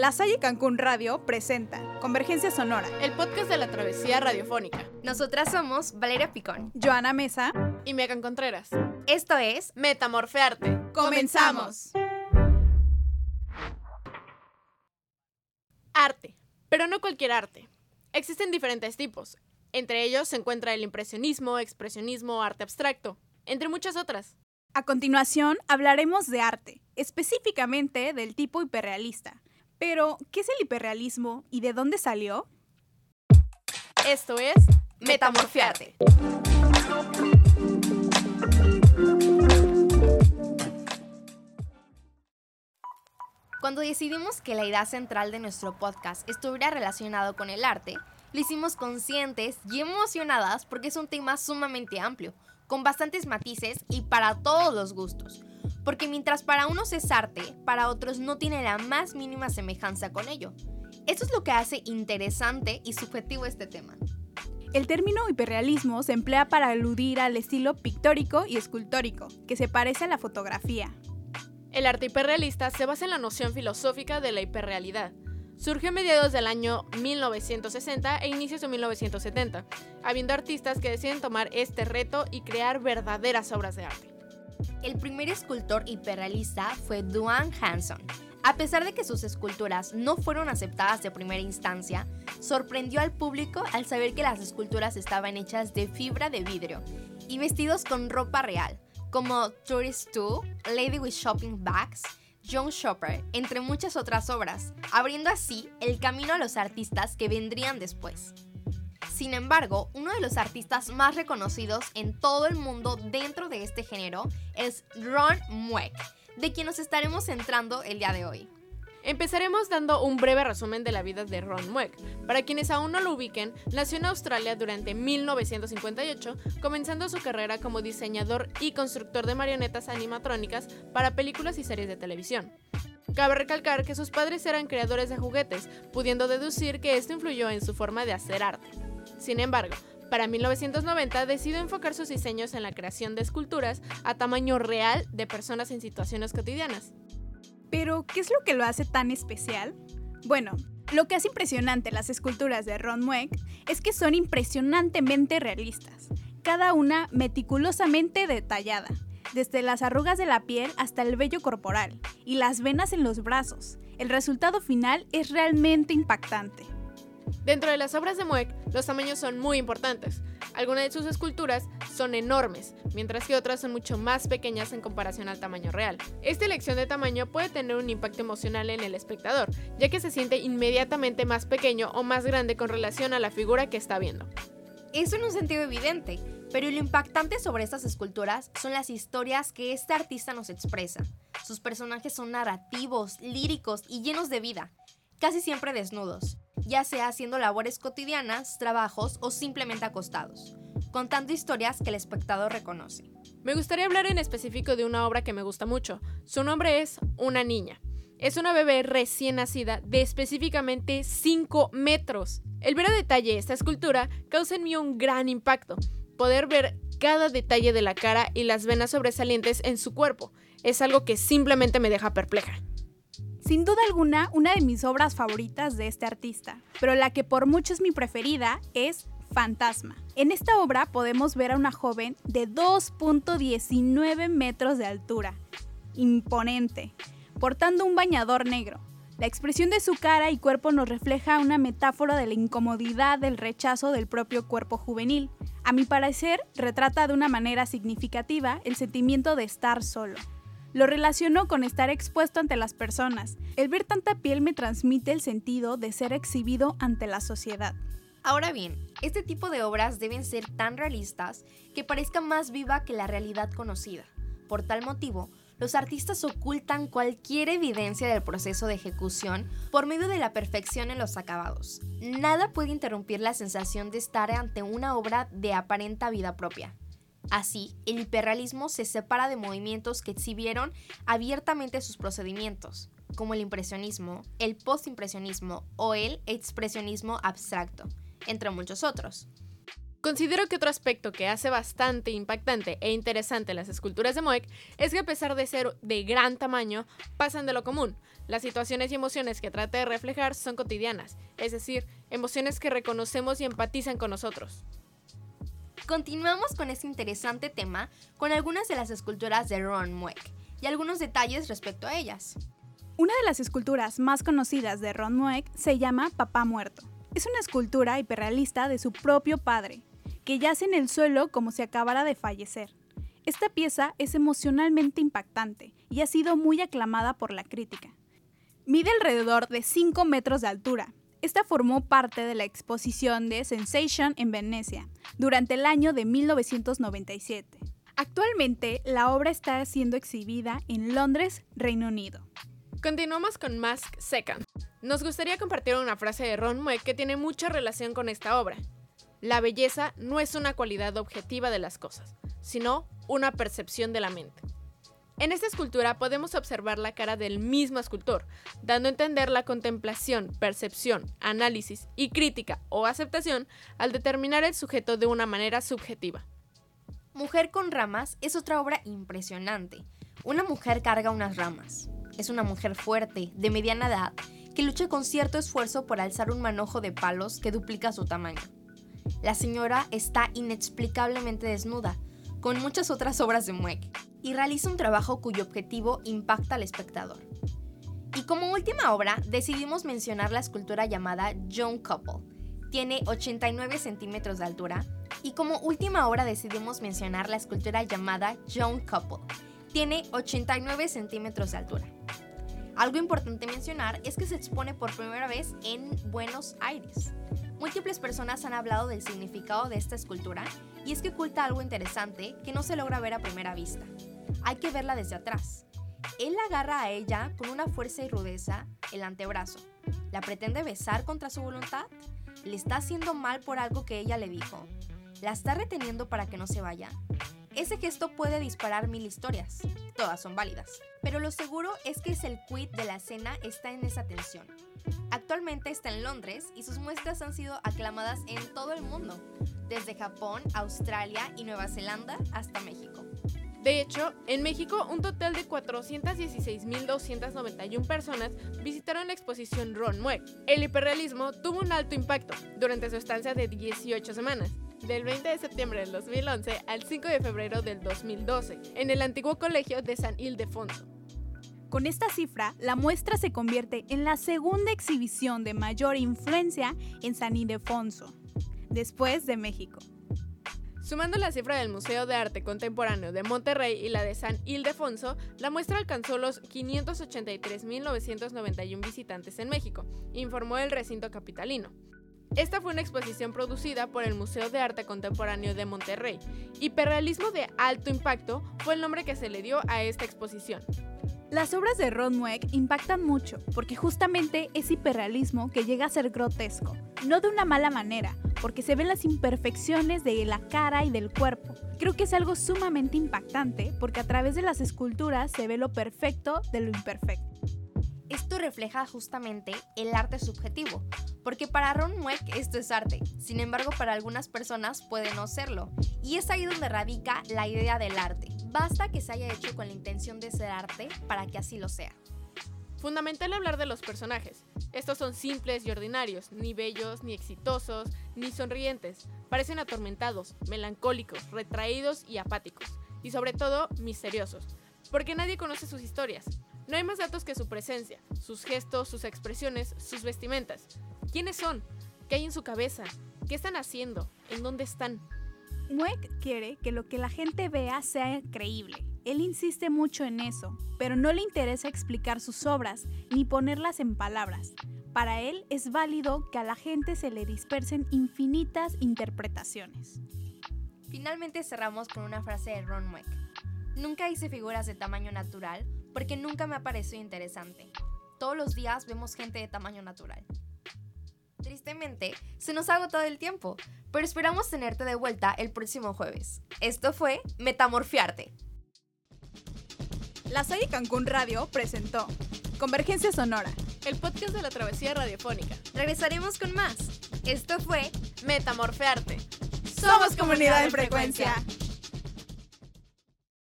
La Salle Cancún Radio presenta Convergencia Sonora, el podcast de la travesía radiofónica. Nosotras somos Valeria Picón, Joana Mesa y Megan Contreras. Esto es Metamorfearte. ¡Comenzamos! Arte, pero no cualquier arte. Existen diferentes tipos. Entre ellos se encuentra el impresionismo, expresionismo, arte abstracto, entre muchas otras. A continuación hablaremos de arte, específicamente del tipo hiperrealista. Pero, ¿qué es el hiperrealismo y de dónde salió? Esto es Metamorfiarte. Cuando decidimos que la idea central de nuestro podcast estuviera relacionado con el arte, lo hicimos conscientes y emocionadas porque es un tema sumamente amplio, con bastantes matices y para todos los gustos. Porque mientras para unos es arte, para otros no tiene la más mínima semejanza con ello. Eso es lo que hace interesante y subjetivo este tema. El término hiperrealismo se emplea para aludir al estilo pictórico y escultórico, que se parece a la fotografía. El arte hiperrealista se basa en la noción filosófica de la hiperrealidad. Surgió a mediados del año 1960 e inicios de 1970, habiendo artistas que deciden tomar este reto y crear verdaderas obras de arte. El primer escultor hiperrealista fue Duane Hanson. A pesar de que sus esculturas no fueron aceptadas de primera instancia, sorprendió al público al saber que las esculturas estaban hechas de fibra de vidrio y vestidos con ropa real, como Tourist 2, Lady with Shopping Bags, John Shopper, entre muchas otras obras, abriendo así el camino a los artistas que vendrían después. Sin embargo, uno de los artistas más reconocidos en todo el mundo dentro de este género es Ron Mueck, de quien nos estaremos centrando el día de hoy. Empezaremos dando un breve resumen de la vida de Ron Mueck. Para quienes aún no lo ubiquen, nació en Australia durante 1958, comenzando su carrera como diseñador y constructor de marionetas animatrónicas para películas y series de televisión. Cabe recalcar que sus padres eran creadores de juguetes, pudiendo deducir que esto influyó en su forma de hacer arte. Sin embargo, para 1990 decidió enfocar sus diseños en la creación de esculturas a tamaño real de personas en situaciones cotidianas. Pero, ¿qué es lo que lo hace tan especial? Bueno, lo que hace impresionante las esculturas de Ron Mueck es que son impresionantemente realistas, cada una meticulosamente detallada, desde las arrugas de la piel hasta el vello corporal y las venas en los brazos. El resultado final es realmente impactante. Dentro de las obras de Mueck, los tamaños son muy importantes. Algunas de sus esculturas son enormes, mientras que otras son mucho más pequeñas en comparación al tamaño real. Esta elección de tamaño puede tener un impacto emocional en el espectador, ya que se siente inmediatamente más pequeño o más grande con relación a la figura que está viendo. Eso en un sentido evidente, pero lo impactante sobre estas esculturas son las historias que este artista nos expresa. Sus personajes son narrativos, líricos y llenos de vida, casi siempre desnudos ya sea haciendo labores cotidianas, trabajos o simplemente acostados, contando historias que el espectador reconoce. Me gustaría hablar en específico de una obra que me gusta mucho. Su nombre es Una niña. Es una bebé recién nacida de específicamente 5 metros. El ver a detalle esta escultura causa en mí un gran impacto. Poder ver cada detalle de la cara y las venas sobresalientes en su cuerpo es algo que simplemente me deja perpleja. Sin duda alguna, una de mis obras favoritas de este artista, pero la que por mucho es mi preferida es Fantasma. En esta obra podemos ver a una joven de 2.19 metros de altura, imponente, portando un bañador negro. La expresión de su cara y cuerpo nos refleja una metáfora de la incomodidad del rechazo del propio cuerpo juvenil. A mi parecer, retrata de una manera significativa el sentimiento de estar solo. Lo relaciono con estar expuesto ante las personas. El ver tanta piel me transmite el sentido de ser exhibido ante la sociedad. Ahora bien, este tipo de obras deben ser tan realistas que parezca más viva que la realidad conocida. Por tal motivo, los artistas ocultan cualquier evidencia del proceso de ejecución por medio de la perfección en los acabados. Nada puede interrumpir la sensación de estar ante una obra de aparenta vida propia. Así, el hiperrealismo se separa de movimientos que exhibieron abiertamente sus procedimientos, como el impresionismo, el postimpresionismo o el expresionismo abstracto, entre muchos otros. Considero que otro aspecto que hace bastante impactante e interesante las esculturas de Moek es que a pesar de ser de gran tamaño, pasan de lo común. Las situaciones y emociones que trata de reflejar son cotidianas, es decir, emociones que reconocemos y empatizan con nosotros. Continuamos con este interesante tema con algunas de las esculturas de Ron Mueck y algunos detalles respecto a ellas. Una de las esculturas más conocidas de Ron Mueck se llama Papá Muerto. Es una escultura hiperrealista de su propio padre, que yace en el suelo como si acabara de fallecer. Esta pieza es emocionalmente impactante y ha sido muy aclamada por la crítica. Mide alrededor de 5 metros de altura. Esta formó parte de la exposición de Sensation en Venecia durante el año de 1997. Actualmente, la obra está siendo exhibida en Londres, Reino Unido. Continuamos con Mask Second. Nos gustaría compartir una frase de Ron Mueck que tiene mucha relación con esta obra. La belleza no es una cualidad objetiva de las cosas, sino una percepción de la mente. En esta escultura podemos observar la cara del mismo escultor, dando a entender la contemplación, percepción, análisis y crítica o aceptación al determinar el sujeto de una manera subjetiva. Mujer con ramas es otra obra impresionante. Una mujer carga unas ramas. Es una mujer fuerte, de mediana edad, que lucha con cierto esfuerzo por alzar un manojo de palos que duplica su tamaño. La señora está inexplicablemente desnuda, con muchas otras obras de Mueck, y realiza un trabajo cuyo objetivo impacta al espectador. Y como última obra, decidimos mencionar la escultura llamada John Couple. Tiene 89 centímetros de altura. Y como última obra decidimos mencionar la escultura llamada John Couple. Tiene 89 centímetros de altura. Algo importante mencionar es que se expone por primera vez en Buenos Aires. Múltiples personas han hablado del significado de esta escultura y es que oculta algo interesante que no se logra ver a primera vista. Hay que verla desde atrás. Él agarra a ella con una fuerza y rudeza el antebrazo. ¿La pretende besar contra su voluntad? ¿Le está haciendo mal por algo que ella le dijo? ¿La está reteniendo para que no se vaya? Ese gesto puede disparar mil historias. Todas son válidas. Pero lo seguro es que es el quid de la escena está en esa tensión. Actualmente está en Londres y sus muestras han sido aclamadas en todo el mundo, desde Japón, Australia y Nueva Zelanda hasta México. De hecho, en México un total de 416.291 personas visitaron la exposición Ron Mueck. El hiperrealismo tuvo un alto impacto durante su estancia de 18 semanas, del 20 de septiembre del 2011 al 5 de febrero del 2012, en el antiguo colegio de San Ildefonso. Con esta cifra, la muestra se convierte en la segunda exhibición de mayor influencia en San Ildefonso, después de México. Sumando la cifra del Museo de Arte Contemporáneo de Monterrey y la de San Ildefonso, la muestra alcanzó los 583.991 visitantes en México, informó el recinto capitalino. Esta fue una exposición producida por el Museo de Arte Contemporáneo de Monterrey. Hiperrealismo de alto impacto fue el nombre que se le dio a esta exposición. Las obras de Ron Mueck impactan mucho porque justamente es hiperrealismo que llega a ser grotesco, no de una mala manera, porque se ven las imperfecciones de la cara y del cuerpo. Creo que es algo sumamente impactante porque a través de las esculturas se ve lo perfecto de lo imperfecto. Esto refleja justamente el arte subjetivo, porque para Ron Mueck esto es arte, sin embargo para algunas personas puede no serlo, y es ahí donde radica la idea del arte. Basta que se haya hecho con la intención de ser arte para que así lo sea. Fundamental hablar de los personajes. Estos son simples y ordinarios, ni bellos, ni exitosos, ni sonrientes. Parecen atormentados, melancólicos, retraídos y apáticos. Y sobre todo, misteriosos. Porque nadie conoce sus historias. No hay más datos que su presencia, sus gestos, sus expresiones, sus vestimentas. ¿Quiénes son? ¿Qué hay en su cabeza? ¿Qué están haciendo? ¿En dónde están? Mueck quiere que lo que la gente vea sea creíble. Él insiste mucho en eso, pero no le interesa explicar sus obras ni ponerlas en palabras. Para él es válido que a la gente se le dispersen infinitas interpretaciones. Finalmente cerramos con una frase de Ron Mueck. Nunca hice figuras de tamaño natural porque nunca me ha parecido interesante. Todos los días vemos gente de tamaño natural. Tristemente, se nos ha agotado el tiempo, pero esperamos tenerte de vuelta el próximo jueves. Esto fue Metamorfiarte. La Salle Cancún Radio presentó Convergencia Sonora, el podcast de la travesía radiofónica. Regresaremos con más. Esto fue Metamorfearte. Somos comunidad en frecuencia.